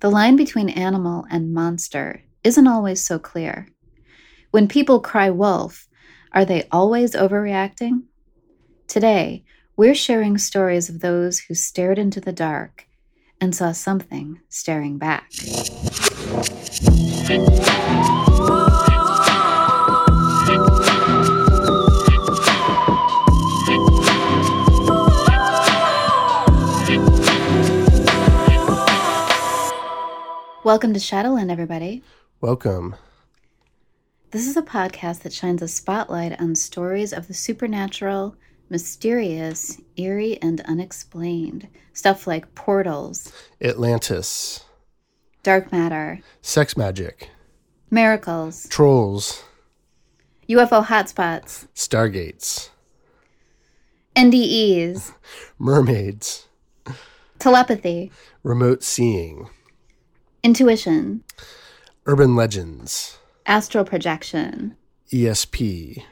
The line between animal and monster isn't always so clear. When people cry wolf, are they always overreacting? Today, we're sharing stories of those who stared into the dark and saw something staring back. Welcome to Shadowland, everybody. Welcome. This is a podcast that shines a spotlight on stories of the supernatural, mysterious, eerie, and unexplained. Stuff like portals, Atlantis, dark matter, sex magic, miracles, trolls, UFO hotspots, stargates, NDEs, mermaids, telepathy, remote seeing, intuition, urban legends, astral projection, ESP,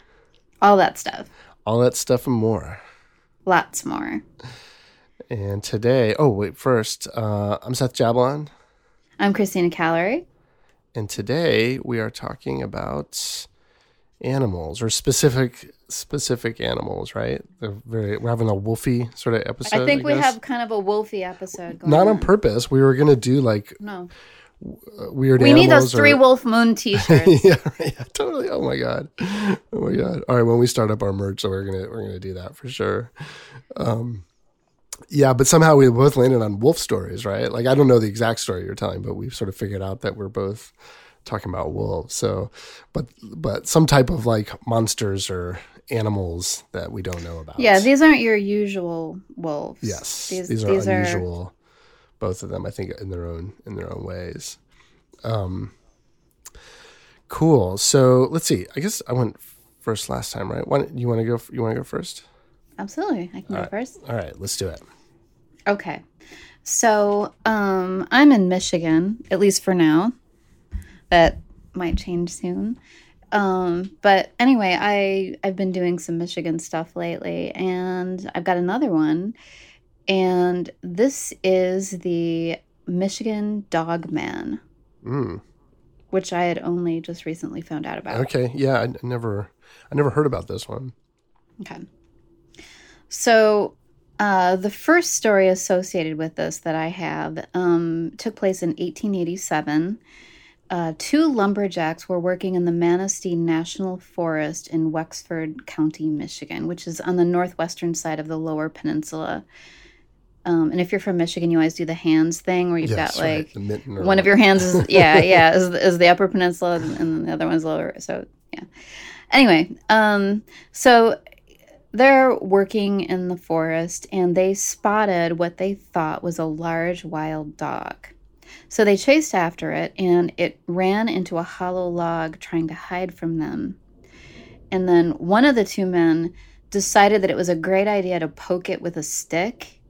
all that stuff. all that stuff and more. Lots more. And today, oh, wait, first, uh, I'm Seth Jablon. I'm Christina Callery. And today we are talking about animals or specific specific animals, right? They're very we're having a wolfy sort of episode. I think we have kind of a wolfy episode going not on on. purpose. We were gonna do like No. uh, weird We need those three or- wolf moon t-shirts. yeah, yeah, totally. Oh my god, oh my god. All right, when we start up our merch, so we're gonna we're gonna do that for sure. Um, yeah, but somehow we both landed on wolf stories, right? Like I don't know the exact story you're telling, but we've sort of figured out that we're both talking about wolves. So, but but some type of like monsters or animals that we don't know about. Yeah, these aren't your usual wolves. yes, these, these, are these unusual. Both of them, I think, in their own in their own ways. Um, cool. So let's see. I guess I went first last time, right? Why, you want to go? You want to go first? Absolutely, I can go first. All right, let's do it. Okay, so um, I'm in Michigan, at least for now. That might change soon. Um, but anyway, I I've been doing some Michigan stuff lately, and I've got another one, and this is the Michigan Dog Man, Mm, which I had only just recently found out about. okay. Yeah, I, never, I never heard about this one. Okay. So, uh, the first story associated with this that I have um, took place in 1887. Uh, two lumberjacks were working in the Manistee National Forest in Wexford County, Michigan, which is on the northwestern side of the Lower Peninsula. Um, and if you're from Michigan, you always do the hands thing where you've Yes, got right, like the mitten or one of your hands is yeah yeah is, is the upper peninsula and the other one's lower so yeah. Anyway um so they're working in the forest and they spotted what they thought was a large wild dog so they chased after it and it ran into a hollow log trying to hide from them and then one of the two men decided that it was a great idea to poke it with a stick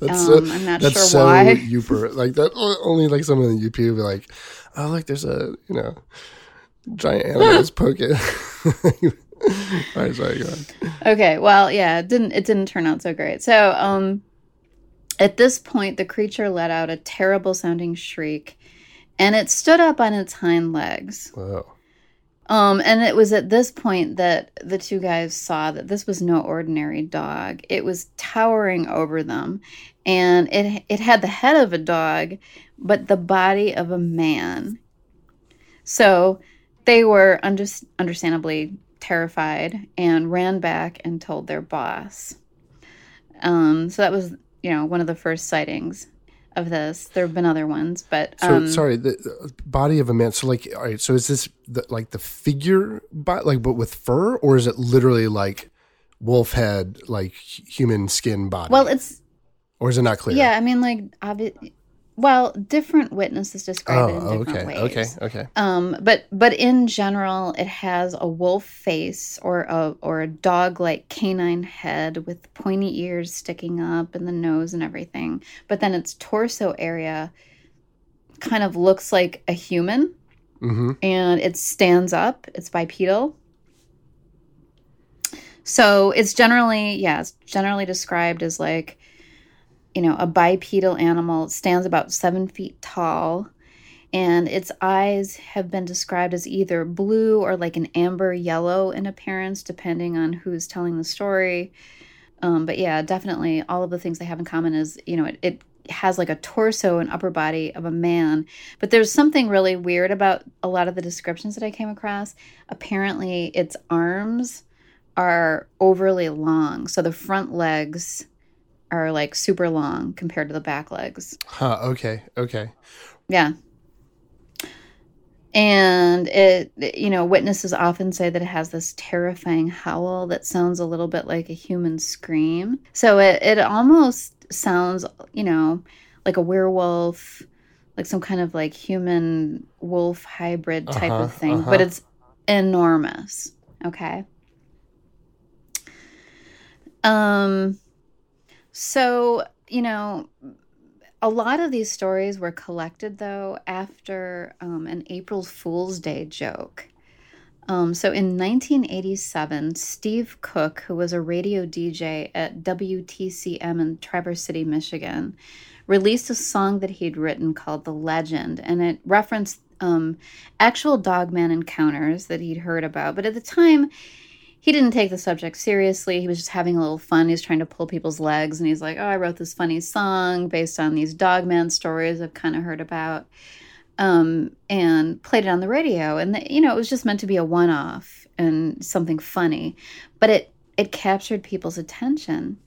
That's Um, so, I'm not that's sure so why. Yooper. Like that. Only like someone in the UP would be like, "Oh, look, there's a you know, giant animal. Let's poke it." All right, sorry, go on. Okay, well, yeah, it didn't it didn't turn out so great. So, um at this point the creature let out a terrible sounding shriek and it stood up on its hind legs. Whoa. Um and it was at this point that the two guys saw that this was no ordinary dog. It was towering over them and it it had the head of a dog but the body of a man. So, they were under, understandably terrified and ran back and told their boss. Um, so that was, you know, one of the first sightings of this. There have been other ones, but So um, sorry, the, the body of a man. So like, all right. So is this the, like the figure, but like, but with fur, or is it literally like wolf head, like human skin body? well, it's or is it not clear? yeah. I mean, like, obvi- well, different witnesses describe it in Oh, different okay, ways. okay, okay. Um, but but in general, it has a wolf face or a or a dog like canine head with pointy ears sticking up and the nose and everything. But then its torso area kind of looks like a human, Mm-hmm. and it stands up. It's bipedal. So it's generally yeah, it's generally described as like you know, a bipedal animal. Stands about seven feet tall, and its eyes have been described as either blue or like an amber yellow in appearance, depending on who's telling the story. Um, but yeah, definitely all of the things they have in common is, you know, it, it has like a torso and upper body of a man. But there's something really weird about a lot of the descriptions that I came across. Apparently, its arms are overly long. So the front legs are like super long compared to the back legs. Huh, okay, okay. Yeah. And it, you know, witnesses often say that it has this terrifying howl that sounds a little bit like a human scream. So it, it almost sounds, you know, like a werewolf, like some kind of like human wolf hybrid type uh-huh, of thing, uh-huh. but it's enormous. Okay. Um, so, you know, a lot of these stories were collected though after um, an April Fool's Day joke. Um, so in 1987, Steve Cook, who was a radio DJ at WTCM in Traverse City, Michigan, released a song that he'd written called The Legend, and it referenced um, actual dogman encounters that he'd heard about. But at the time, he didn't take the subject seriously. He was just having a little fun. He was trying to pull people's legs, and he's like, "Oh, I wrote this funny song based on these dogman stories I've kind of heard about." Um, and played it on the radio, and the, you know it was just meant to be a one-off and something funny, but it it captured people's attention.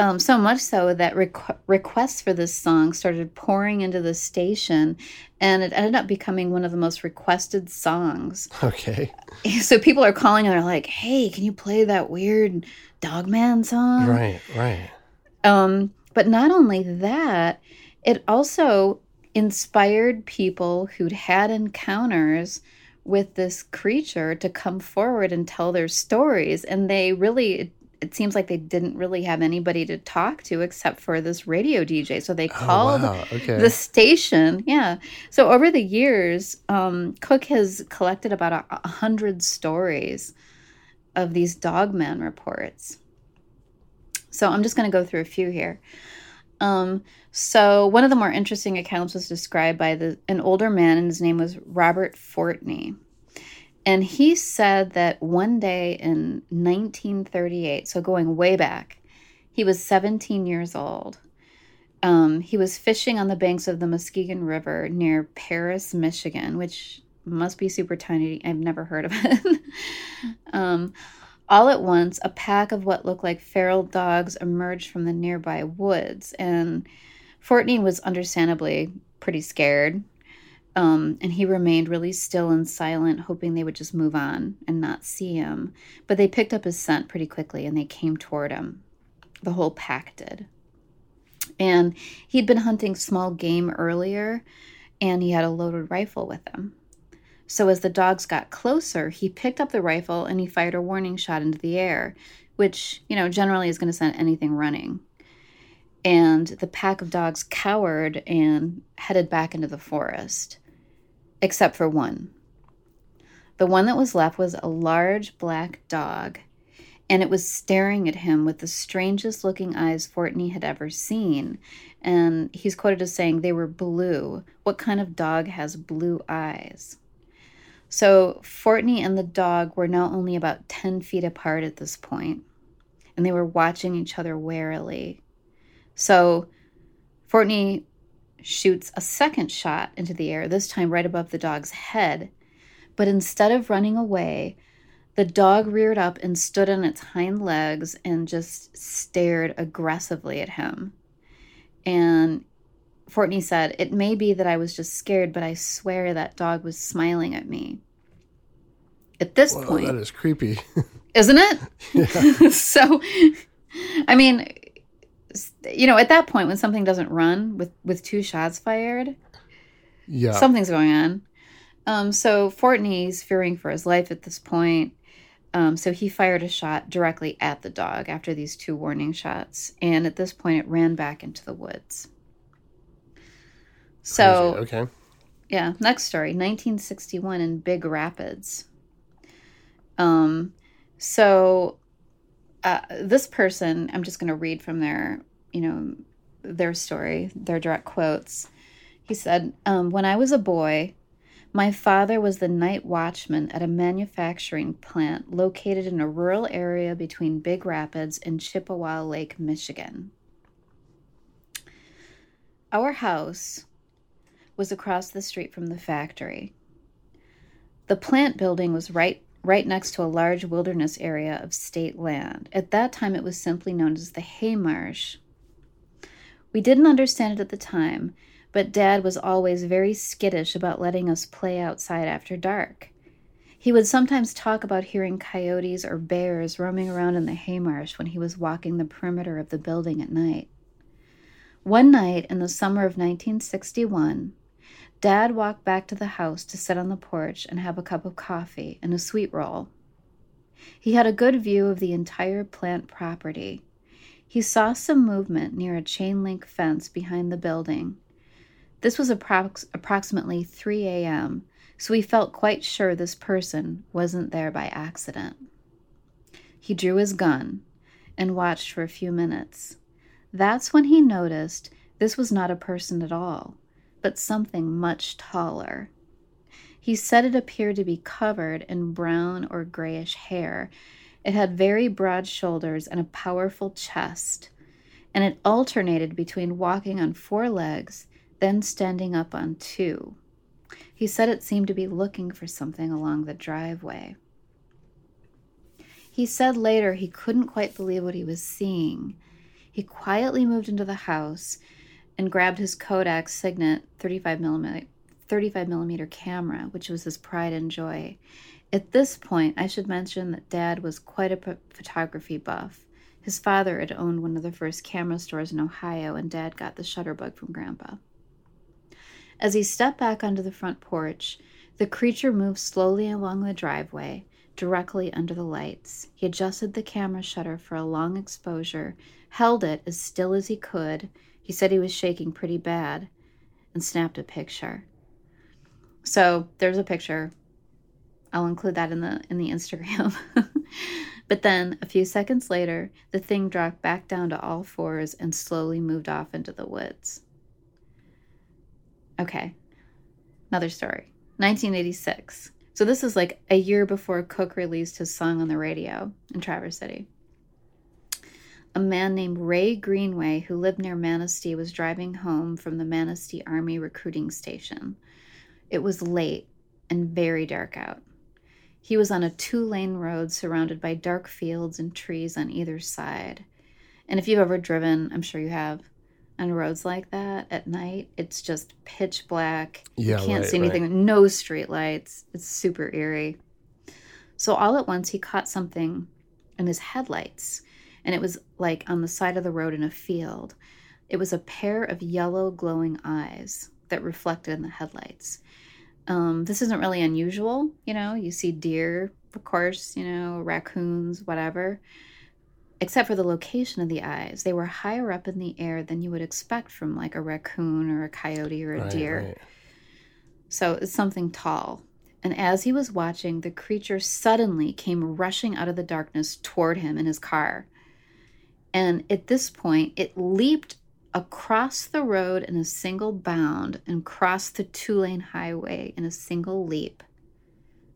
Um, so much so that requ- requests for this song started pouring into the station, and it ended up becoming one of the most requested songs. Okay. So people are calling and they're like, "Hey, can you play that weird Dogman song?" Right, right. Um, but not only that, it also inspired people who'd had encounters with this creature to come forward and tell their stories, and they really it seems like they didn't really have anybody to talk to except for this radio DJ. So they oh, called oh, wow. okay. the station. Yeah. So over the years, um, Cook has collected about a, a hundred stories of these dogman reports. So I'm just going to go through a few here. Um, so one of the more interesting accounts was described by the, an older man, and his name was Robert Fortney. And he said that one day in 1938, so going way back, he was 17 years old. Um, he was fishing on the banks of the Muskegon River near Paris, Michigan, which must be super tiny. I've never heard of it. um, all at once, a pack of what looked like feral dogs emerged from the nearby woods, and Fortney was understandably pretty scared. Um, and he remained really still and silent, hoping they would just move on and not see him. But they picked up his scent pretty quickly and they came toward him. The whole pack did. And he'd been hunting small game earlier, and he had a loaded rifle with him. So as the dogs got closer, he picked up the rifle and he fired a warning shot into the air, which, you know, generally is going to send anything running. And the pack of dogs cowered and headed back into the forest except for one. The one that was left was a large black dog, and it was staring at him with the strangest looking eyes Fortney had ever seen. And he's quoted as saying they were blue. What kind of dog has blue eyes? So Fortney and the dog were now only about 10 feet apart at this point, and they were watching each other warily. So Fortney shoots a second shot into the air, this time right above the dog's head. But instead of running away, the dog reared up and stood on its hind legs and just stared aggressively at him. And Fortney said, It may be that I was just scared, but I swear that dog was smiling at me. At this well, point, that is creepy, isn't it? so, I mean, you know, at that point when something doesn't run with with two shots fired, yeah, something's going on. Um, so Fortney's fearing for his life at this point. Um, so he fired a shot directly at the dog after these two warning shots, and at this point, it ran back into the woods. So Crazy. okay, yeah. Next story, 1961 in Big Rapids. Um, so uh, this person, I'm just going to read from their, you know, their story, their direct quotes. He said, um, When I was a boy, my father was the night watchman at a manufacturing plant located in a rural area between Big Rapids and Chippewa Lake, Michigan. Our house was across the street from the factory. The plant building was right right next to a large wilderness area of state land. At that time it was simply known as the Haymarsh. We didn't understand it at the time, but Dad was always very skittish about letting us play outside after dark. He would sometimes talk about hearing coyotes or bears roaming around in the haymarsh when he was walking the perimeter of the building at night. One night in the summer of 1961, Dad walked back to the house to sit on the porch and have a cup of coffee and a sweet roll. He had a good view of the entire plant property. He saw some movement near a chain link fence behind the building this was approx- approximately 3 a.m., so he felt quite sure this person wasn't there by accident. He drew his gun and watched for a few minutes. That's when he noticed this was not a person at all, but something much taller. He said it appeared to be covered in brown or grayish hair. It had very broad shoulders and a powerful chest, and it alternated between walking on four legs then standing up on two. He said it seemed to be looking for something along the driveway. He said later he couldn't quite believe what he was seeing. He quietly moved into the house and grabbed his Kodak Signet 35 millimeter, 35 millimeter camera, which was his pride and joy. At this point, I should mention that Dad was quite a photography buff. His father had owned one of the first camera stores in Ohio, and Dad got the Shutterbug from Grandpa. As he stepped back onto the front porch, the creature moved slowly along the driveway, directly under the lights. He adjusted the camera shutter for a long exposure, held it as still as he could. He said he was shaking pretty bad, and snapped a picture. So there's a picture. I'll include that in the in the Instagram. but then a few seconds later, the thing dropped back down to all fours and slowly moved off into the woods. Okay. Another story. 1986. So this is like a year before Cook released his song on the radio in Traverse City. A man named Ray Greenway, who lived near Manistee, was driving home from the Manistee Army recruiting station. It was late and very dark out. He was on a two lane road surrounded by dark fields and trees on either side. And if you've ever driven, I'm sure you have, on roads like that at night, it's just pitch black. Yeah, you can't right, see anything. right. No street lights. It's super eerie. So all at once, he caught something in his headlights, and it was like on the side of the road in a field. It was a pair of yellow glowing eyes that reflected in the headlights. Um, this isn't really unusual, you know. You see deer, of course, you know, raccoons, whatever except for the location of the eyes. They were higher up in the air than you would expect from like a raccoon or a coyote or a Right, deer. right. So it's something tall. And as he was watching, the creature suddenly came rushing out of the darkness toward him in his car. And at this point, it leaped across the road in a single bound and crossed the two lane highway in a single leap,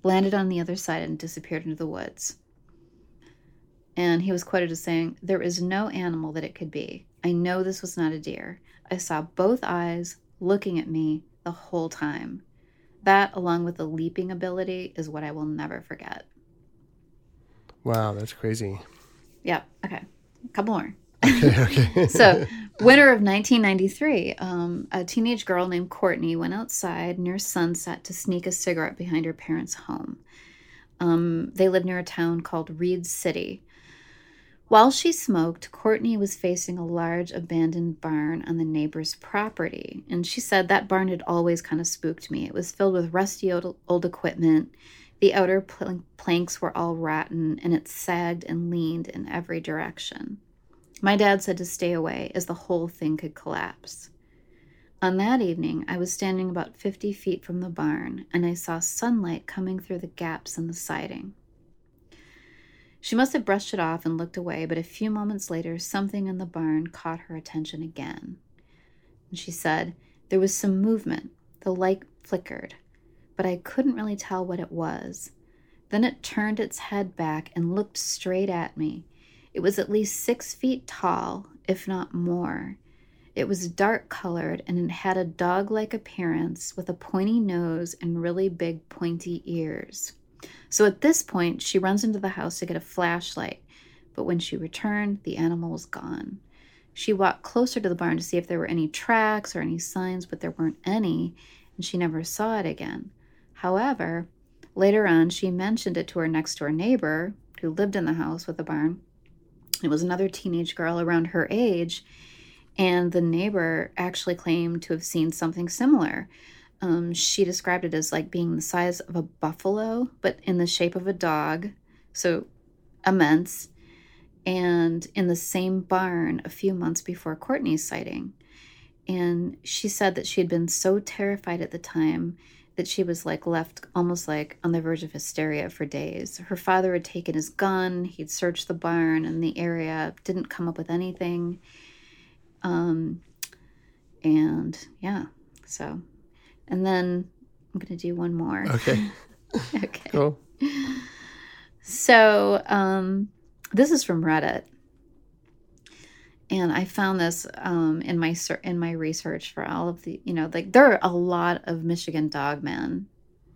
landed on the other side, and disappeared into the woods. And he was quoted as saying, There is no animal that it could be. I know this was not a deer. I saw both eyes looking at me the whole time. That, along with the leaping ability, is what I will never forget. Wow, that's crazy. Yep. Okay. A couple more. Okay, okay. So, winter of 1993, um, a teenage girl named Courtney went outside near sunset to sneak a cigarette behind her parents' home. Um, they lived near a town called Reed City. While she smoked, Courtney was facing a large abandoned barn on the neighbor's property. And she said that barn had always kind of spooked me. It was filled with rusty old, old equipment. The outer pl- planks were all rotten, and it sagged and leaned in every direction. My dad said to stay away as the whole thing could collapse. On that evening, I was standing about 50 feet from the barn and I saw sunlight coming through the gaps in the siding. She must have brushed it off and looked away, but a few moments later, something in the barn caught her attention again. And she said, There was some movement. The light flickered, but I couldn't really tell what it was. Then it turned its head back and looked straight at me. It was at least six feet tall, if not more. It was dark colored and it had a dog like appearance with a pointy nose and really big pointy ears. So at this point, she runs into the house to get a flashlight, but when she returned, the animal was gone. She walked closer to the barn to see if there were any tracks or any signs, but there weren't any, and she never saw it again. However, later on, she mentioned it to her next door neighbor who lived in the house with the barn. It was another teenage girl around her age, and the neighbor actually claimed to have seen something similar. Um, she described it as like being the size of a buffalo, but in the shape of a dog, so immense, and in the same barn a few months before Courtney's sighting. And she said that she had been so terrified at the time that she was like left almost like on the verge of hysteria for days. Her father had taken his gun, he'd searched the barn and the area, didn't come up with anything. Um, and yeah, so, and then I'm going to do one more. Okay. okay. Cool. So, um, this is from Reddit. And I found this um, in my in my research for all of the you know like there are a lot of Michigan dogman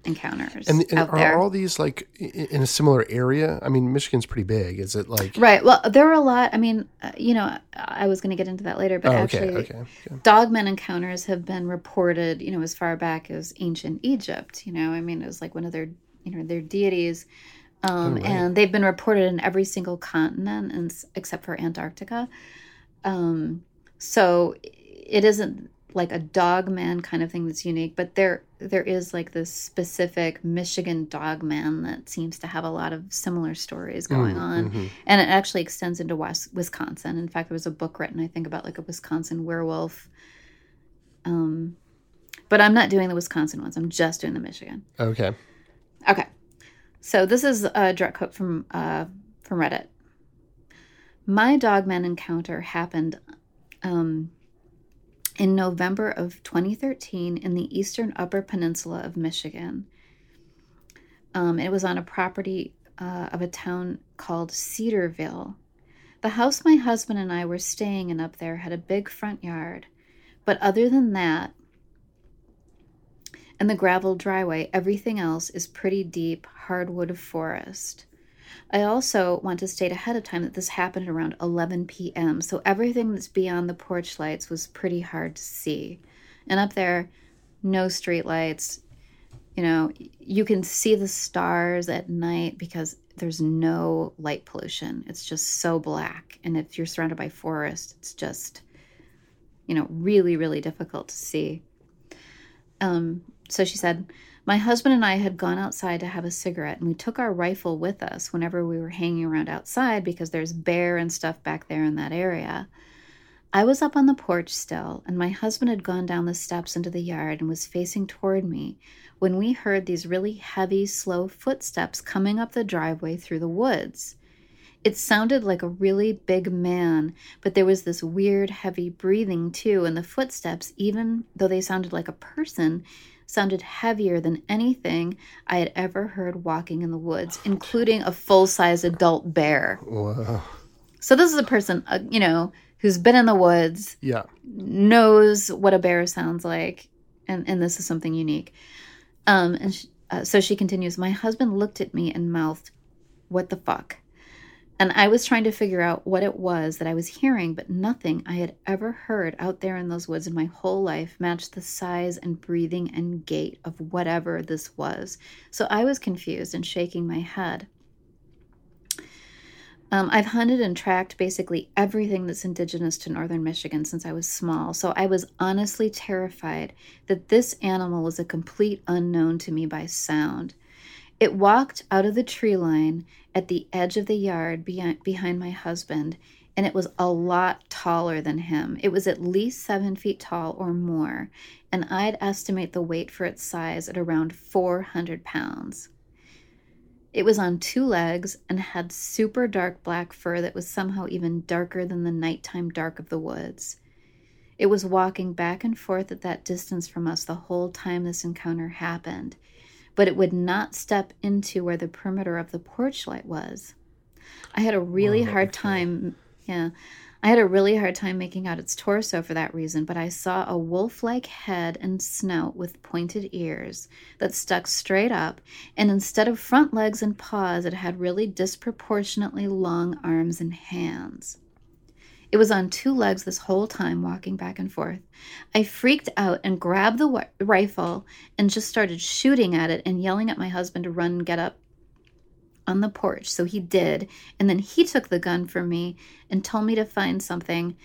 encounters And, and out are there. all these like in a similar area? I mean, Michigan's pretty big. Is it like? Right. Well, there are a lot. I mean, uh, you know, I was going to get into that later, but Oh, actually, okay, okay. dogman encounters have been reported, you know, as far back as ancient Egypt. You know, I mean, it was like one of their, you know, their deities, um, Oh, right. and they've been reported in every single continent, and except for Antarctica. Um, so it isn't like a dog man kind of thing that's unique, but there there is like this specific Michigan dog man that seems to have a lot of similar stories going Mm, on mhm. and it actually extends into West Wisconsin. In fact, there was a book written, I think, about like a Wisconsin werewolf. Um, but I'm not doing the Wisconsin ones. I'm just doing the Michigan. Okay. Okay, so this is a direct quote from uh, from Reddit. My dogman encounter happened um, in November of 2013 in the eastern Upper Peninsula of Michigan. Um, it was on a property uh, of a town called Cedarville. The house my husband and I were staying in up there had a big front yard, but other than that, and the gravel driveway, everything else is pretty deep hardwood forest. I also want to state ahead of time that this happened around 11 p.m., so everything that's beyond the porch lights was pretty hard to see. And up there, no street lights. You know, you can see the stars at night because there's no light pollution. It's just so black. And if you're surrounded by forest, it's just, you know, really, really difficult to see. Um, so she said, My husband and I had gone outside to have a cigarette, and we took our rifle with us whenever we were hanging around outside because there's bear and stuff back there in that area. I was up on the porch still, and my husband had gone down the steps into the yard and was facing toward me when we heard these really heavy, slow footsteps coming up the driveway through the woods. It sounded like a really big man, but there was this weird, heavy breathing too, and the footsteps, even though they sounded like a person, sounded heavier than anything I had ever heard walking in the woods, including a full size adult bear. Wow. So, this is a person, uh, you know, who's been in the woods, Yeah. knows what a bear sounds like, and, and this is something unique. Um, and sh uh, so she continues, My husband looked at me and mouthed, What the fuck? And I was trying to figure out what it was that I was hearing, but nothing I had ever heard out there in those woods in my whole life matched the size and breathing and gait of whatever this was. So I was confused and shaking my head. Um, I've hunted and tracked basically everything that's indigenous to northern Michigan since I was small, so I was honestly terrified that this animal was a complete unknown to me by sound. It walked out of the tree line at the edge of the yard behind, my husband, and it was a lot taller than him. It was at least seven feet tall or more, and I'd estimate the weight for its size at around 400 pounds. It was on two legs and had super dark black fur that was somehow even darker than the nighttime dark of the woods. It was walking back and forth at that distance from us the whole time this encounter happened, but it would not step into where the perimeter of the porch light was. I had a really Whoa, hard time, yeah. I had a really hard time making out its torso for that reason, but I saw a wolf like head and snout with pointed ears that stuck straight up, and instead of front legs and paws, it had really disproportionately long arms and hands. It was on two legs this whole time, walking back and forth. I freaked out and grabbed the wi- rifle and just started shooting at it and yelling at my husband to run and get up on the porch. So he did. And then he took the gun from me and told me to find something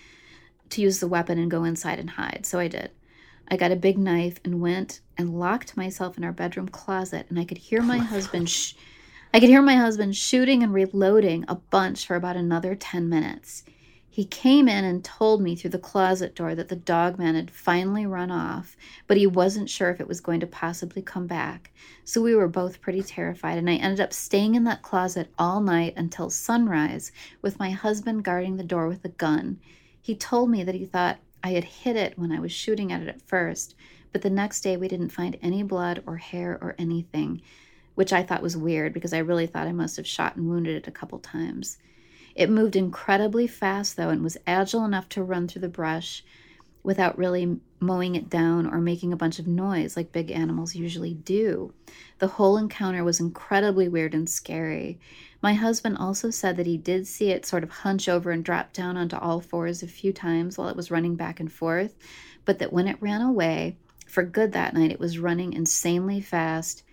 to use the weapon and go inside and hide. So I did. I got a big knife and went and locked myself in our bedroom closet and I could hear my oh husband sh- I could hear my husband shooting and reloading a bunch for about another 10 minutes. He came in and told me through the closet door that the dog man had finally run off, but he wasn't sure if it was going to possibly come back. So we were both pretty terrified, and I ended up staying in that closet all night until sunrise with my husband guarding the door with a gun. He told me that he thought I had hit it when I was shooting at it at first, but the next day we didn't find any blood or hair or anything, which I thought was weird because I really thought I must have shot and wounded it a couple times. It moved incredibly fast, though, and was agile enough to run through the brush without really mowing it down or making a bunch of noise like big animals usually do. The whole encounter was incredibly weird and scary. My husband also said that he did see it sort of hunch over and drop down onto all fours a few times while it was running back and forth, but that when it ran away for good that night, it was running insanely fast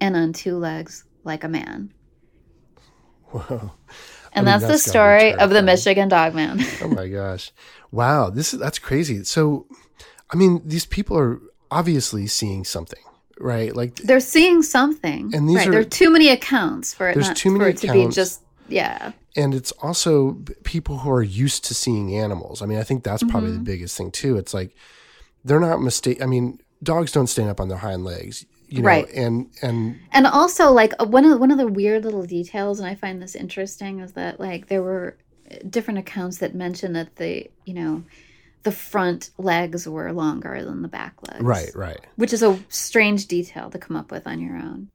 and on two legs like a man. Whoa. And I mean, that's, the that's be story of the. Michigan Dogman. Oh my gosh. Wow. This is that's crazy. So I mean, these people are obviously seeing something, right? Like they're seeing something. And these right. are- there are too many accounts for it There's not too many for to be accounts. just yeah. and it's also people who are used to seeing animals. I mean, I think that's probably Mm-hmm. the biggest thing too. It's like they're not mistake I mean, dogs don't stand up on their hind legs, you know, Right. and and And also like uh, one of one of the weird little details and I find this interesting is that like there were different accounts that mention that the, you know, the front legs were longer than the back legs. right, right. Which is a strange detail to come up with on your own.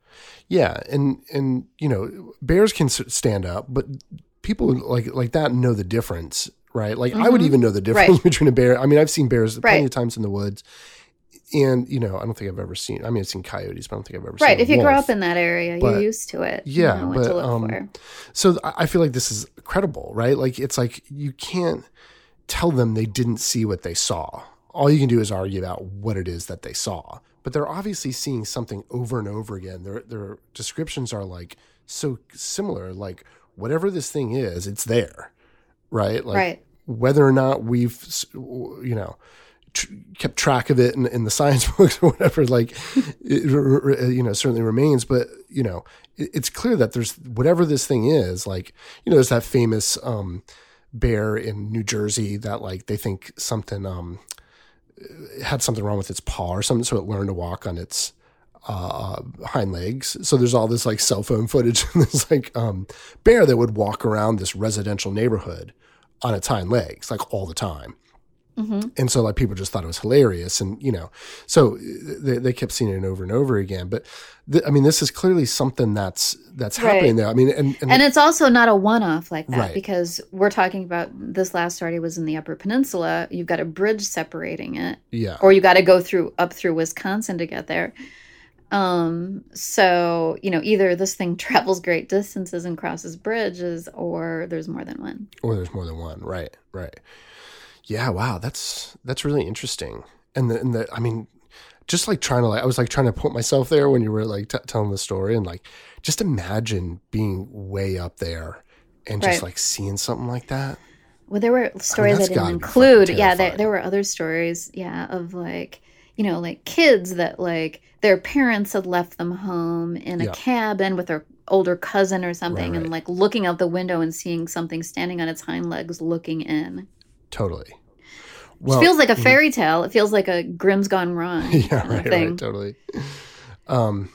Yeah, and and you know, bears can stand up, but people like like that know the difference, right? Like I would even know the difference Mm-hmm. Right. between a bear. I mean, I've seen bears plenty of times in the woods, and you know, I don't think I've ever seen. I mean, I've seen coyotes, but I don't think I've ever seen. Right. If you a grow up in that area, But- you're used to it. Yeah, You know but, um. So I I feel like this is credible, right? Like it's like you can't tell them they didn't see what they saw. All you can do is argue about what it is that they saw. But they're obviously seeing something over and over again. Their their descriptions are like so similar. Like whatever this thing is, it's there, right? Like right. whether or not we've you know tr- kept track of it in, in the science books or whatever like it, you know certainly remains but you know it, it's clear that there's whatever this thing is like you know there's that famous um bear in New Jersey that like they think something um had something wrong with its paw or something so it learned to walk on its uh, hind legs. So there's all this like cell phone footage and this like um, bear that would walk around this residential neighborhood on its hind legs like all the time. Mm-hmm. And so like people just thought it was hilarious and you know, so they, they kept seeing it over and over again. But th- I mean, this is clearly something that's, that's Right. happening there. I mean, and, and, And it's also not a one off like that Right. because we're talking about this last story was in the Upper Peninsula. You've got a bridge separating it, yeah, or you got to go through up through Wisconsin to get there. Um, so you know, either this thing travels great distances and crosses bridges, or there's more than one. or there's more than one. Right. Right. Yeah. Wow. That's, that's really interesting. And the, and the, I mean, just like trying to like, I was like trying to put myself there when you were like t- telling the story and like, just imagine being way up there and just Right. like seeing something like that. Well, there were stories I gotta didn't include. Yeah, there, there were other stories. Yeah, of like you know, like kids that like their parents had left them home in a Yeah. cabin with their older cousin or something, Right, and like looking out the window and seeing something standing on its hind legs looking in. Totally. It feels like a fairy tale. It feels like a Grimm's Gone Wrong yeah, right, thing. right, totally. Um,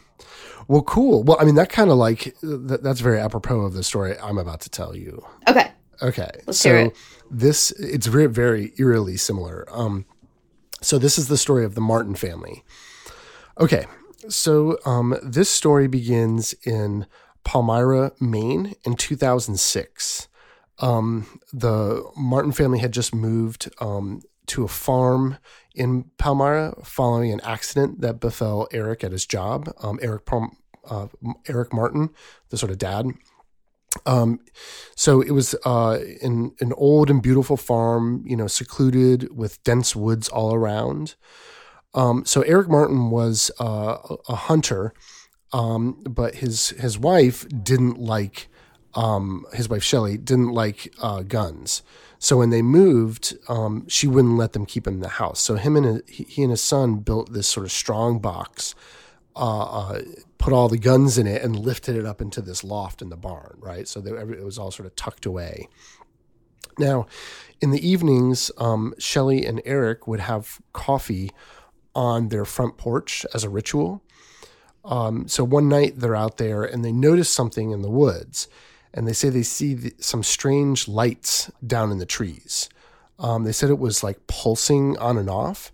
Well, cool. Well, I mean, that kind of like that, that's very apropos of the story I'm about to tell you. Okay. Okay. Let's so hear it. this it's very very eerily similar. Um, so this is the story of the Martin family. Okay. So um, this story begins in Palmyra, Maine, in 2006. Um, the Martin family had just moved um, to a farm in Palmyra following an accident that befell Eric at his job. Um, Eric uh, Eric Martin, the sort of dad. Um, so it was uh, in an old and beautiful farm, you know, secluded with dense woods all around. Um, so Eric Martin was uh, a hunter, um, but his his wife didn't like um, his wife Shelley didn't like uh, guns. So when they moved, um, she wouldn't let them keep him in the house. So him and he and his son built this sort of strong box, uh, uh, put all the guns in it, and lifted it up into this loft in the barn. Right, so they, it was all sort of tucked away. Now, in the evenings, um, Shelley and Eric would have coffee on their front porch as a ritual. Um, so one night they're out there and they notice something in the woods, and they say they see the, some strange lights down in the trees. Um, they said it was like pulsing on and off.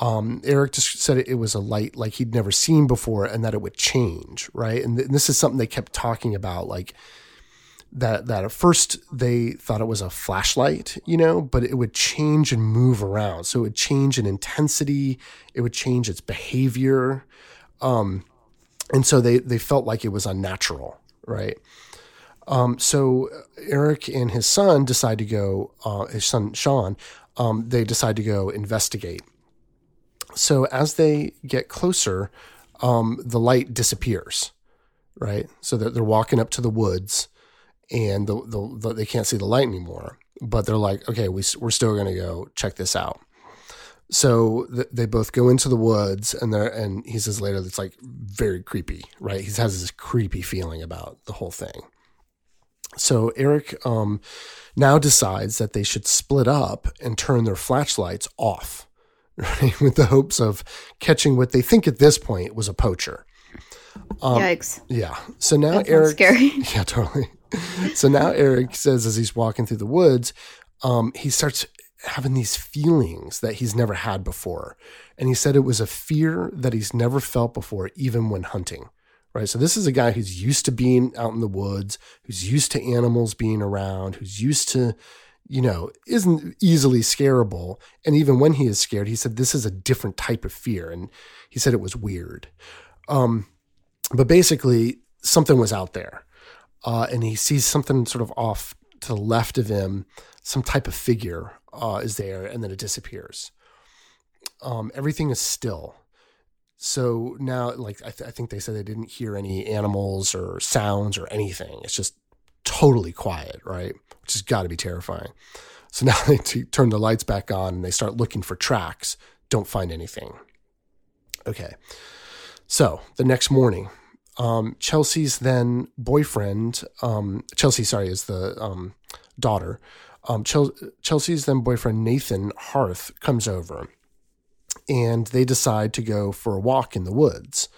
Um, Eric just said it, it, was a light like he'd never seen before, and that it would change, right? And, th- and this is something they kept talking about, like that that at first they thought it was a flashlight, you know, but it would change and move around. So it would change in intensity, it would change its behavior. Um, and so they they felt like it was unnatural, right? Um, so Eric and his son decide to go. Uh, his son Sean, um, they decide to go investigate. So as they get closer, um, the light disappears, right? So that they're walking up to the woods, and the, the, the, they can't see the light anymore. But they're like, okay, we, we're still going to go check this out. So th- they both go into the woods, and they and he says later it's like very creepy, right? He has this creepy feeling about the whole thing. So Eric um, now decides that they should split up and turn their flashlights off, right, with the hopes of catching what they think at this point was a poacher. Um, Yikes! Yeah. So now Eric, scary. Yeah, totally. so now Eric says as he's walking through the woods, um, he starts having these feelings that he's never had before. And he said it was a fear that he's never felt before, even when hunting. Right. So this is a guy who's used to being out in the woods, who's used to animals being around, who's used to, you know, isn't easily scarable. And even when he is scared, he said this is a different type of fear. And he said it was weird. Um, but basically, something was out there. Uh, and he sees something sort of off to the left of him, some type of figure uh, is there, and then it disappears. Um, everything is still. So now, like I, th- I, think they said they didn't hear any animals or sounds or anything. It's just totally quiet, right? Which has got to be terrifying. So now they t- turn the lights back on and they start looking for tracks. Don't find anything. Okay. So the next morning, um, Chelsea's then boyfriend, um, Chelsea, sorry, is the um, daughter. Um, Chel- Chelsea's then boyfriend, Nathan Harth, comes over and they decide to go for a walk in the woods.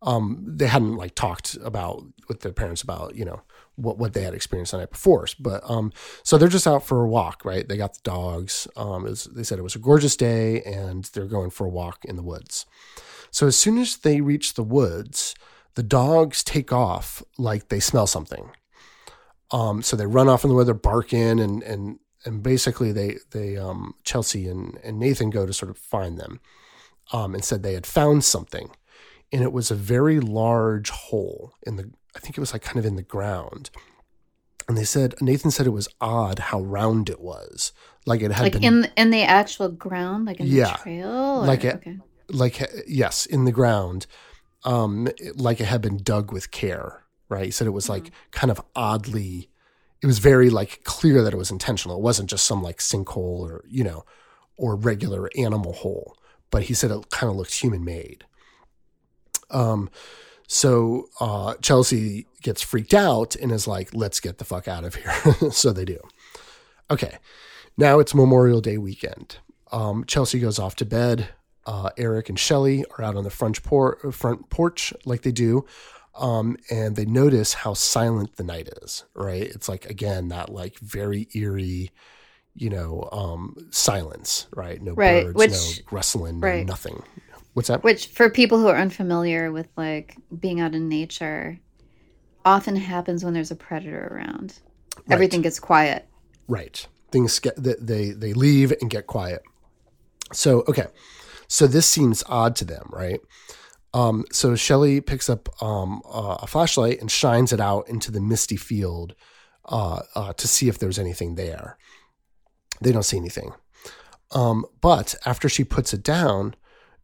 Um, they hadn't like talked about with their parents about, you know, what, what they had experienced the night before. But um, so they're just out for a walk, right? They got the dogs. Um, was, they said it was a gorgeous day and they're going for a walk in the woods. So as soon as they reach the woods, the dogs take off like they smell something. Um, so they run off in the woods, they're barking, and and and basically they they um, Chelsea and, and Nathan go to sort of find them, um, and said they had found something, and it was a very large hole in the I think it was like kind of in the ground, and they said Nathan said it was odd how round it was, like it had like been, in in the actual ground, like in yeah, the trail, or? like it, okay. like yes, in the ground, um, like it had been dug with care. Right, he said it was like mm-hmm. kind of oddly it was very like clear that it was intentional. It wasn't just some like sinkhole or, you know, or regular animal hole, but he said it kind of looked human made. Um, so uh, Chelsea gets freaked out and is like, let's get the fuck out of here. so they do. Okay. Now it's Memorial Day weekend. Um, Chelsea goes off to bed. uh, Eric and Shelly are out on the front, por- front porch like they do. Um, and they notice how silent the night is, right? It's like, again, that like very eerie, you know, um, silence, right? No Right, birds, which- no rustling, no right. nothing. What's that? Which, for people who are unfamiliar with like being out in nature, often happens when there's a predator around. Everything gets quiet. Right. Things get they, they leave and get quiet. So okay, so this seems odd to them, right? Um, so Shelley picks up um, uh, a flashlight and shines it out into the misty field uh, uh, to see if there's anything there. They don't see anything. Um, but after she puts it down,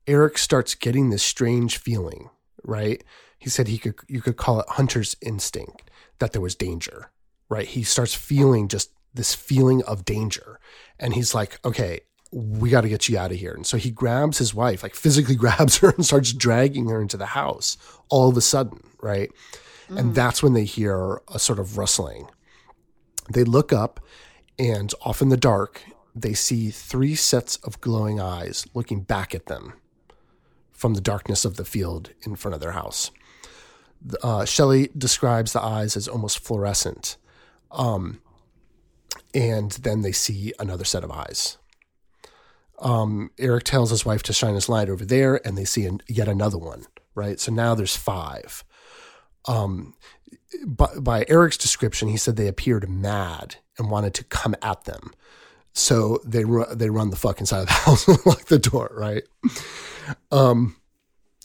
Eric starts getting this strange feeling. Right? He said he could you could call it hunter's instinct that there was danger. Right? He starts feeling just this feeling of danger, and he's like, okay, we got to get you out of here. And so he grabs his wife, like physically grabs her and starts dragging her into the house all of a sudden, right? And that's when they hear a sort of rustling. They look up, and off in the dark, they see three sets of glowing eyes looking back at them from the darkness of the field in front of their house. Uh, Shelley describes the eyes as almost fluorescent. Um, and then they see another set of eyes. Um, Eric tells his wife to shine his light over there, and they see an, yet another one. Right, so now there's five. Um, by, by Eric's description, he said they appeared mad and wanted to come at them. So they ru- they run the fuck inside of the house and lock the door. Right. Um,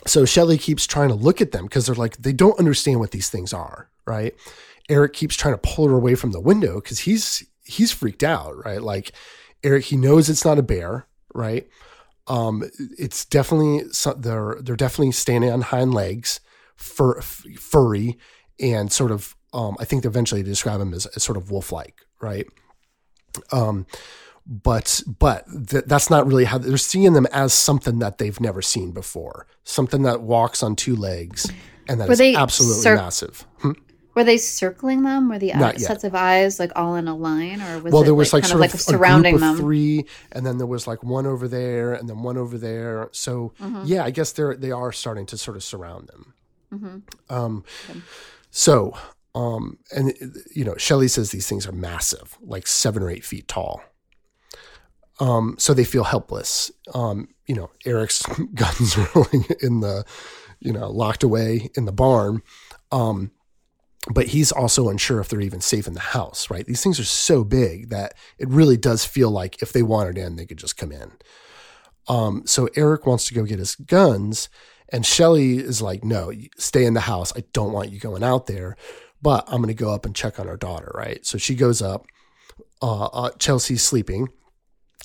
so Shelley keeps trying to look at them because they're like they don't understand what these things are. Right. Eric keeps trying to pull her away from the window because he's he's freaked out. Right. Like Eric, he knows it's not a bear. Right. Um, it's definitely they're they're definitely standing on hind legs, fur, f- furry, and sort of. Um, I think eventually they describe them as, as sort of wolf-like, right? Um, but but th- that's not really how they're seeing them as something that they've never seen before, something that walks on two legs and that Were is absolutely cir- massive. Hmm? Were they circling them? Were the eye- Not yet. sets of eyes like all in a line, or was well, there was like, kind sort of like of surrounding group of them? three, and then there was like one over there, and then one over there. So Mm-hmm. yeah, I guess they're they are starting to sort of surround them. Mm-hmm. Um, so um, and you know, Shelley says these things are massive, like seven or eight feet tall. Um, so they feel helpless. Um, you know, Eric's guns rolling in the, you know, locked away in the barn. Um, but he's also unsure if they're even safe in the house, right? These things are so big that it really does feel like if they wanted in, they could just come in. Um, so Eric wants to go get his guns, and Shelly is like, "No, stay in the house. I don't want you going out there." But I'm going to go up and check on our daughter, right? So she goes up. Uh, uh, Chelsea's sleeping.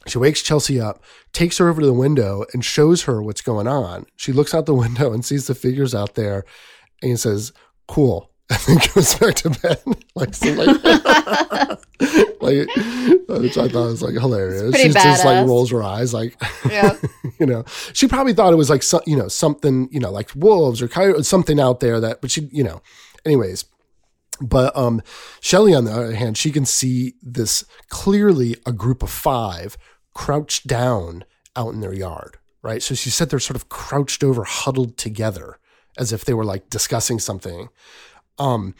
She wakes Chelsea up, takes her over to the window, and shows her what's going on. She looks out the window and sees the figures out there, and says, "Cool." And then goes back to bed. like, so like, like, which I thought was like hilarious. She just like rolls her eyes, like, Yeah. you know, she probably thought it was like, so, you know, something, you know, like wolves or coyotes, something out there that, but she, you know, anyways. But um, Shelly, on the other hand, she can see this clearly a group of five crouched down out in their yard, right? So she said they're sort of crouched over, huddled together, as if they were like discussing something. Um,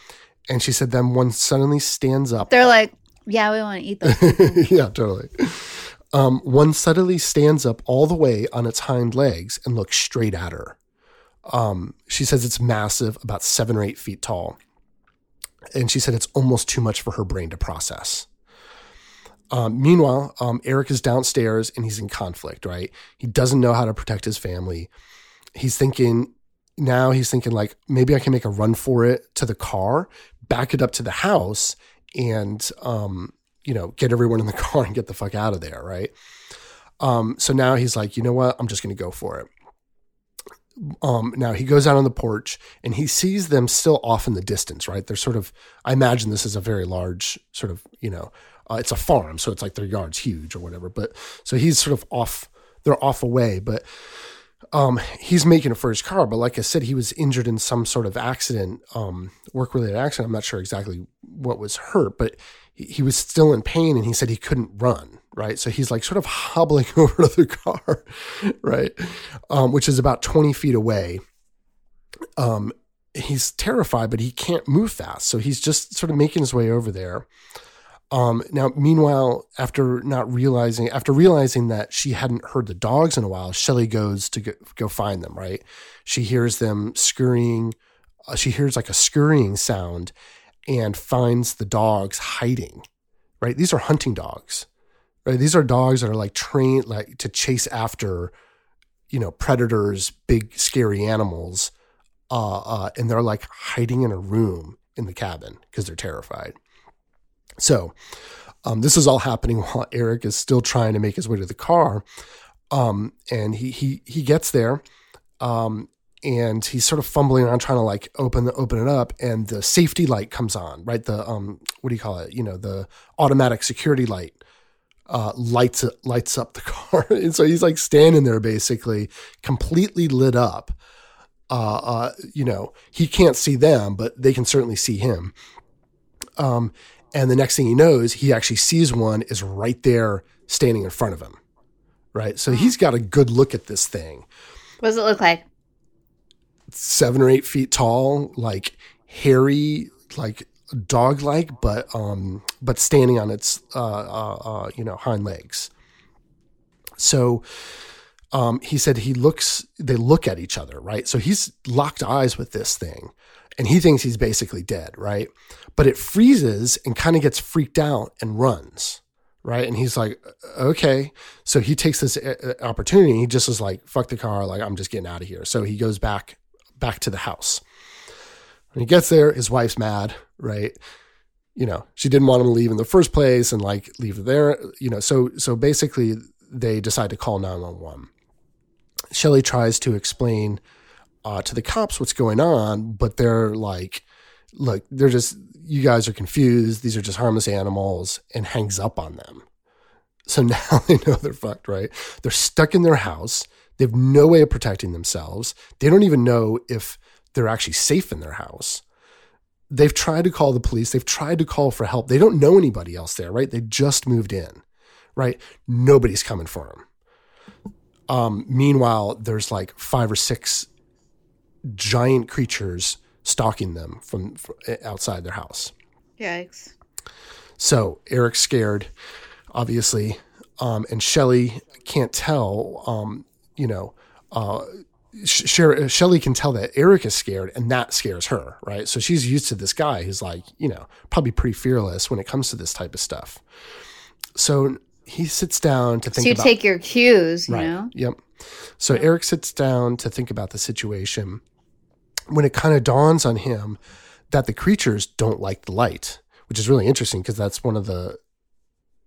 and she said then one suddenly stands up. They're like, yeah, we want to eat them. yeah, totally. Um, one suddenly stands up all the way on its hind legs and looks straight at her. Um, she says it's massive, about seven or eight feet tall. And she said it's almost too much for her brain to process. Um, meanwhile, um, Eric is downstairs and he's in conflict, right? He doesn't know how to protect his family. He's thinking, now he's thinking, like, maybe I can make a run for it to the car, back it up to the house, and, um, you know, get everyone in the car and get the fuck out of there, right? Um, so now he's like, you know what? I'm just to go for it. Um, now he goes out on the porch and he sees them still off in the distance, right? They're sort of, I imagine this is a very large sort of, you know, uh, it's a farm, so it's like their yard's huge or whatever. But so he's sort of off, they're off away, but um, he's making it for his car. But like I said, he was injured in some sort of accident, um, work related accident. I'm not sure exactly what was hurt, but he, he was still in pain and he said he couldn't run, right? So he's like sort of hobbling over to the car, right? Um, which is about 20 feet away. Um, he's terrified, but he can't move fast. So he's just sort of making his way over there. Um, now, meanwhile, after not realizing, after realizing that she hadn't heard the dogs in a while, Shelly goes to go, go find them, right? She hears them scurrying. Uh, she hears like a scurrying sound and finds the dogs hiding, right? These are hunting dogs, right? These are dogs that are like trained like to chase after, you know, predators, big scary animals. Uh, uh, and they're like hiding in a room in the cabin because they're terrified. So, um, this is all happening while Eric is still trying to make his way to the car. Um, and he, he, he gets there. Um, and he's sort of fumbling around trying to like open the, open it up and the safety light comes on, right? The, um, what do you call it? You know, the automatic security light, uh, lights, lights up the car. and so he's like standing there basically completely lit up. Uh, uh, you know, he can't see them, but they can certainly see him. Um, and the next thing he knows, he actually sees one is right there standing in front of him. Right. So he's got a good look at this thing. What does it look like? Seven or eight feet tall, like hairy, like dog like, but um but standing on its uh, uh uh you know hind legs. So um he said he looks they look at each other, right? So he's locked eyes with this thing and he thinks he's basically dead, right? But it freezes and kind of gets freaked out and runs, right? And he's like, okay. So he takes this uh, uh, opportunity. He just is like, fuck the car. Like, I'm just getting out of here. So he goes back, back to the house. When he gets there, his wife's mad, right? You know, she didn't want him to leave in the first place and like leave there, you know. So, so basically, they decide to call 911. Shelly tries to explain uh, to the cops what's going on, but they're like, look, they're just, you guys are confused. These are just harmless animals and hangs up on them. So now they know they're fucked, right? They're stuck in their house. They have no way of protecting themselves. They don't even know if they're actually safe in their house. They've tried to call the police. They've tried to call for help. They don't know anybody else there, right? They just moved in, right? Nobody's coming for them. Um, meanwhile, there's like five or six giant creatures stalking them from, from outside their house. Yikes. So Eric's scared, obviously, um, and Shelly can't tell. Um, you know, uh, Shelly can tell that Eric is scared, and that scares her, right? So she's used to this guy who's like, you know, probably pretty fearless when it comes to this type of stuff. So he sits down to think. So you about, take your cues, you right? know. Yep. So Eric sits down to think about the situation, when it kind of dawns on him that the creatures don't like the light, which is really interesting because that's one of the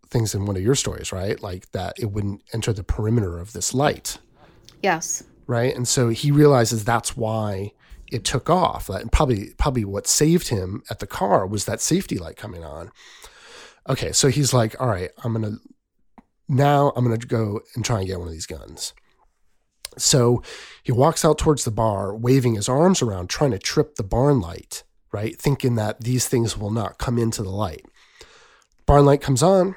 things in one of your stories, right? Like that it wouldn't enter the perimeter of this light. Yes. Right. And so he realizes that's why it took off. And probably probably what saved him at the car was that safety light coming on. Okay, so he's like, all right, I'm gonna now I'm gonna go and try and get one of these guns. So he walks out towards the bar, waving his arms around, trying to trip the barn light, right? Thinking that these things will not come into the light. Barn light comes on,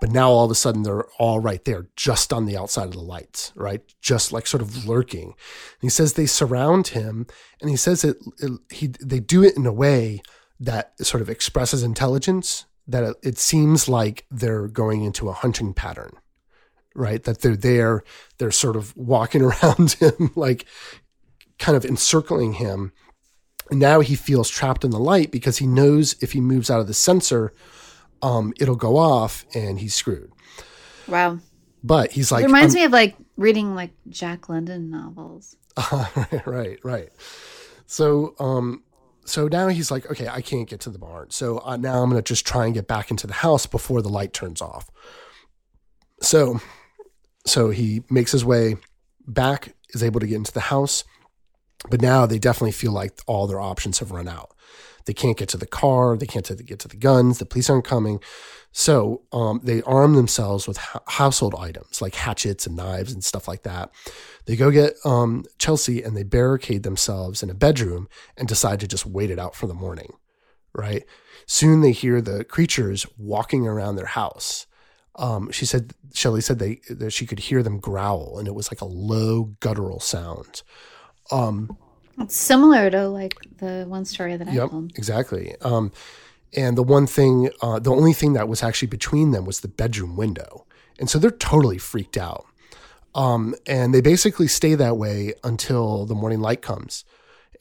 but now all of a sudden they're all right there, just on the outside of the lights, right? Just like sort of lurking. And he says they surround him, and he says it, he they do it in a way that sort of expresses intelligence. That it, it seems like they're going into a hunting pattern, right? That they're there, they're sort of walking around him, like kind of encircling him. And now he feels trapped in the light because he knows if he moves out of the sensor, um, it'll go off and he's screwed. Wow. But he's like, it reminds me of like reading like Jack London novels. Uh, right, right. So, um, so now he's like, okay, I can't get to the barn. So uh, now I'm going to just try and get back into the house before the light turns off. So so he makes his way back, is able to get into the house. But now they definitely feel like all their options have run out. They can't get to the car. They can't get to the guns. The police aren't coming. So um, they arm themselves with ha- household items like hatchets and knives and stuff like that. They go get um, Chelsea and they barricade themselves in a bedroom and decide to just wait it out for the morning. Right. Soon they hear the creatures walking around their house um, she said Shelley said they that she could hear them growl, and it was like a low guttural sound. Um, It's similar to like the one story that I Yep, told. exactly. Um, and the one thing, uh, the only thing that was actually between them was the bedroom window, and so they're totally freaked out. Um, and they basically stay that way until the morning light comes.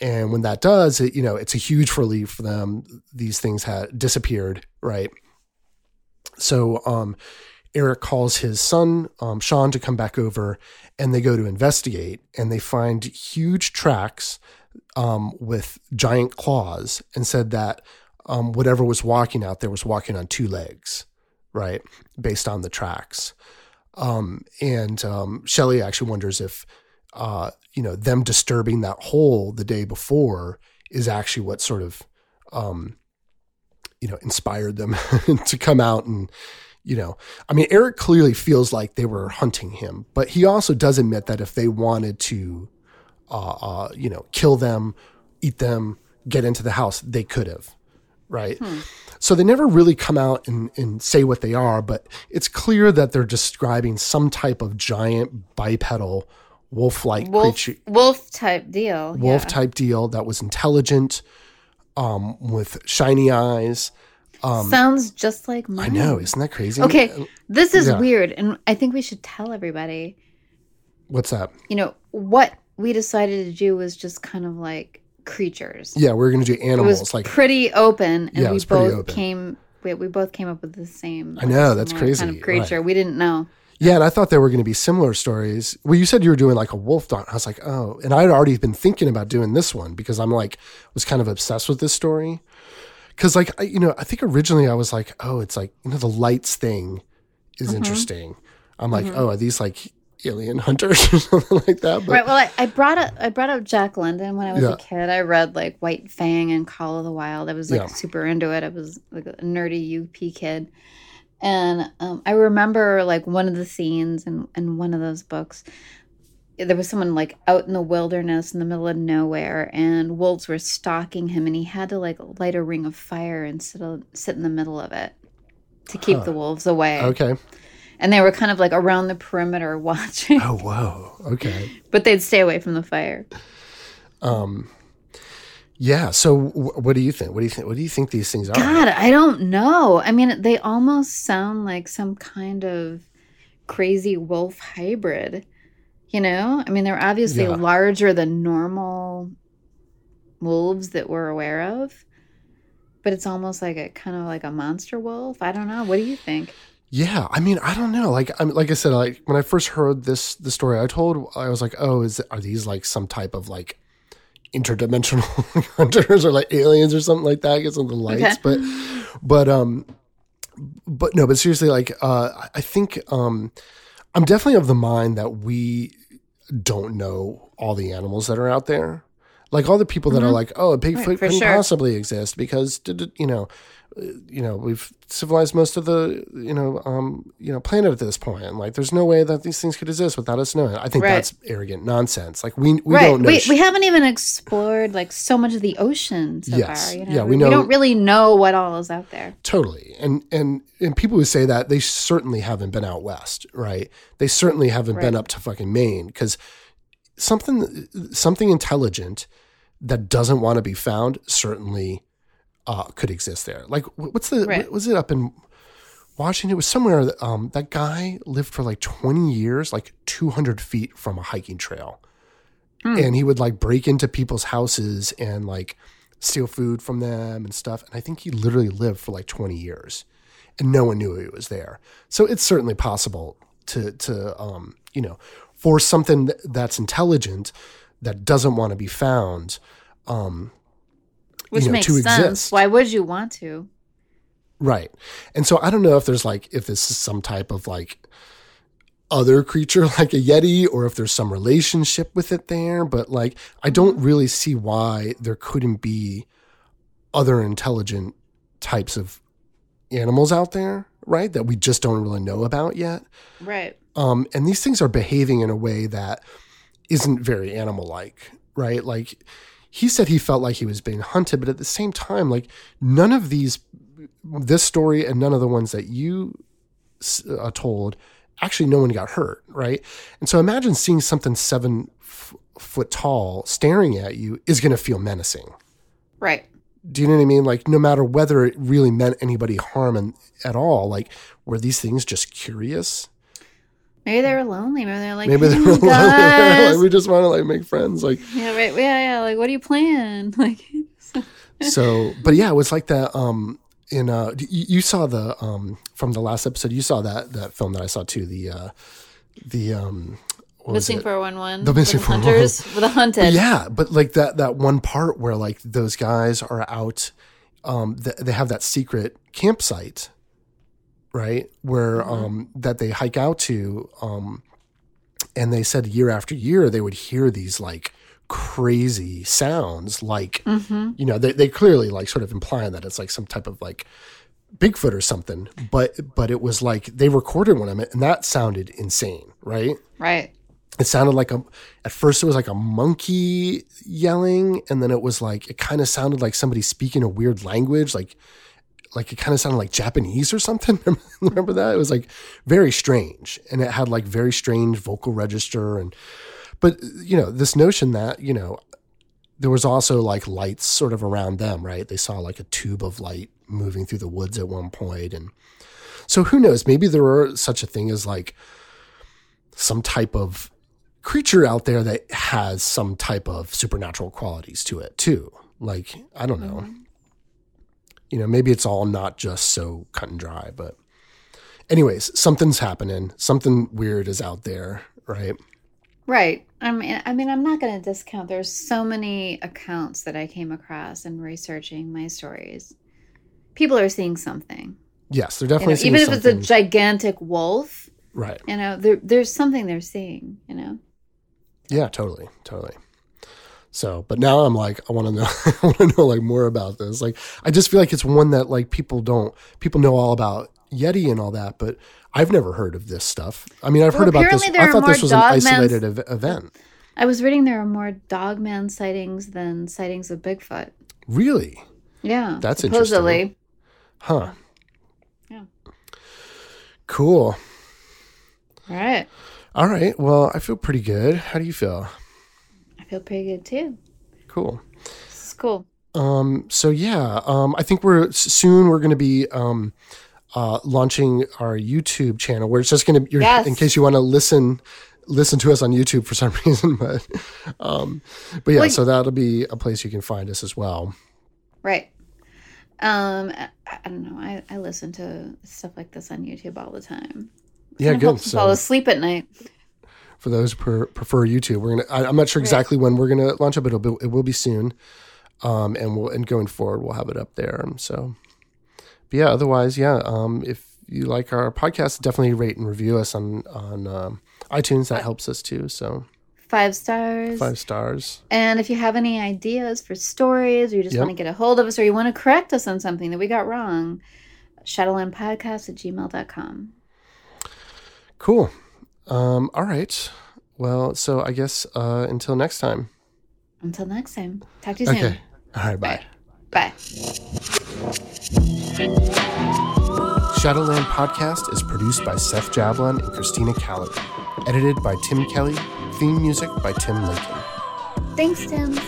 And when that does, it you know it's a huge relief for them. These things had disappeared, right? So um, Eric calls his son um, Sean to come back over, and they go to investigate, and they find huge tracks um, with giant claws, and said that um, whatever was walking out there was walking on two legs, right, based on the tracks. Um, and um, Shelley actually wonders if uh, you know them disturbing that hole the day before is actually what sort of um, you know inspired them to come out and you know i mean eric clearly feels like they were hunting him but he also does admit that if they wanted to uh, uh you know kill them eat them get into the house they could have right so they never really come out and, and say what they are but it's clear that they're describing some type of giant bipedal wolf-like Wolf, creature wolf type deal. wolf yeah. type deal that was intelligent um with shiny eyes Sounds just like mine. I know, isn't that crazy? Okay, this is yeah. weird, and I think we should tell everybody. What's up? You know what we decided to do was just kind of like creatures. Yeah, we're gonna do it animals. was like, pretty open, and Yeah, it we both open. came. We, we both came up with the same. I know, that's crazy, Kind of creature. right. We didn't know. Yeah, and I thought there were gonna be similar stories. Well, you said you were doing like a wolf dog. I was like, oh, and I'd already been thinking about doing this one because I'm like was kind of obsessed with this story. Because like I, you know, I think originally I was like, oh, it's like you know the lights thing is Mm-hmm. interesting. I'm like, oh, are these like alien hunters or something like that? But Right. Well, I, I brought up I brought up Jack London when I was Yeah. a kid. I read like White Fang and Call of the Wild. I was like Yeah. super into it. I was like a nerdy UP kid, and um, I remember like one of the scenes in in one of those books. There was someone like out in the wilderness in the middle of nowhere, and wolves were stalking him, and he had to like light a ring of fire and sit sit in the middle of it to keep the wolves away. okay. And they were kind of like around the perimeter watching, Oh whoa. Okay. but they'd stay away from the fire. Yeah. So wh- what do you think? What do you think? What do you think these things are? God, I don't know. I mean, they almost sound like some kind of crazy wolf hybrid. You know? I mean, they're obviously Yeah. larger than normal wolves that we're aware of. But it's almost like a kind of like a monster wolf. I don't know. What do you think? Yeah, I mean, I don't know. Like, I'm like I said, like when I first heard this the story I told, I was like, oh, is are these like some type of like interdimensional hunters or like aliens or something like that? I guess on the lights, Okay. but but um, but no, but seriously, like uh, I- think um, I'm definitely of the mind that we don't know all the animals that are out there. Like all the people that are like, oh, a Bigfoot Mm-hmm. couldn't sure. possibly exist because, you know, you know, we've civilized most of the, you know, um, you know, planet at this point. And like, there's no way that these things could exist without us knowing. I think Right. that's arrogant nonsense. Like we we right. don't know. we, sh- we haven't even explored like so much of the ocean so Yes. far. You know? Yeah, we we, don't really know what all is out there. Totally. And and and people who say that they certainly haven't been out west, right? They certainly haven't been up to fucking Maine cuz something something intelligent that doesn't want to be found certainly uh, could exist there. Like what's the Right. was it up in Washington? It was somewhere that, um that guy lived for like 20 years like 200 feet from a hiking trail. And he would like break into people's houses and like steal food from them and stuff. And I think he literally lived for like 20 years and no one knew he was there. So it's certainly possible to, to, um, you know, for something that's intelligent that doesn't want to be found. Um, Which know, makes to sense. exist. Why would you want to? right. And so I don't know if there's like, if this is some type of like other creature like a Yeti or if there's some relationship with it there, but like, I don't really see why there couldn't be other intelligent types of animals out there, right? That we just don't really know about yet. Right. Um, and these things are behaving in a way that isn't very animal like, right? Like he said he felt like he was being hunted, but at the same time, like none of these, this story and none of the ones that you uh, told, actually no one got hurt, right? And so imagine seeing something seven f- foot tall staring at you is going to feel menacing. Right. Do you know what I mean? Like no matter whether it really meant anybody harm and, at all, like were these things just curious? Maybe they were lonely. Maybe they're like, Maybe they "Hey, were lonely. guys." like we just want to like make friends. Like yeah, right. Yeah, yeah. Like, what do you plan? Like, so but yeah it was like that um in uh you, you saw the um from the last episode you saw that that film that i saw too the uh the um missing four one one. The Missing 411. hunters with a hunted. yeah but like that that one part where like those guys are out um th- they have that secret campsite right where um that they hike out to um and they said year after year they would hear these like crazy sounds like Mm-hmm. you know they, they clearly like sort of implying that it's like some type of like bigfoot or something but but it was like they recorded one of it and that sounded insane right Right. it sounded like a at first it was like a monkey yelling and then it was like it kind of sounded like somebody speaking a weird language like like it kind of sounded like japanese or something. Remember that? It was like very strange. And it had like very strange vocal register and but you know this notion that you know there was also like lights sort of around them right? They saw like a tube of light moving through the woods at one point and so who knows? Maybe there were such a thing as like some type of creature out there that has some type of supernatural qualities to it too. Like, I don't know. Mm-hmm. You know, maybe it's all not just so cut and dry, but anyways, something's happening. Something weird is out there, right? Right. I mean, I mean, I'm not going to discount. There's so many accounts that I came across in researching my stories. People are seeing something. Yes, they're You know, definitely seeing even if it's a gigantic wolf, right. you know, there, there's something they're seeing. You know. Yeah, totally, totally. So, but now I'm like, I want to know, I want to know like more about this. Like, I just feel like it's one that like people don't, people know all about Yeti and all that, but I've never heard of this stuff. I mean, I've Well, heard about this. I thought this was an isolated ev- event. I was reading there are more dogman sightings than sightings of Bigfoot. Really? Yeah, That's supposedly. Huh. Yeah. Cool. All right, All right. Well, I feel pretty good. How do you feel? Feel pretty good too. Cool. This is cool. Um, so yeah, um, I think we're soon we're going to be um, uh, launching our YouTube channel where it's just going to, Yes. in case you want to listen, listen to us on YouTube for some reason, but, um, but yeah, Well, so that'll be a place you can find us as well. Right. Um, I, I don't know. I, I listen to stuff like this on YouTube all the time. Yeah, good. helps me fall asleep at night. For those who per, prefer YouTube, we're gonna. I, I'm not sure exactly when we're gonna launch it, but it'll be, it will be soon. Um, and we'll and going forward, we'll have it up there. So, but yeah. Otherwise, yeah. Um, if you like our podcast, definitely rate and review us on on um, iTunes. That helps us too. So Five stars. five stars. And if you have any ideas for stories, or you just Yep. want to get a hold of us, or you want to correct us on something that we got wrong, shadowlandpodcast at gmail.com. Cool. Um, all right. Well, so I guess uh, until next time. Until next time, talk to you soon. Okay. All right. Bye. Bye. Shadowland Podcast is produced by Seth Jablon and Christina Callaghan. Edited by Tim Kelly. Theme music by Tim Lincoln. Thanks, Tim.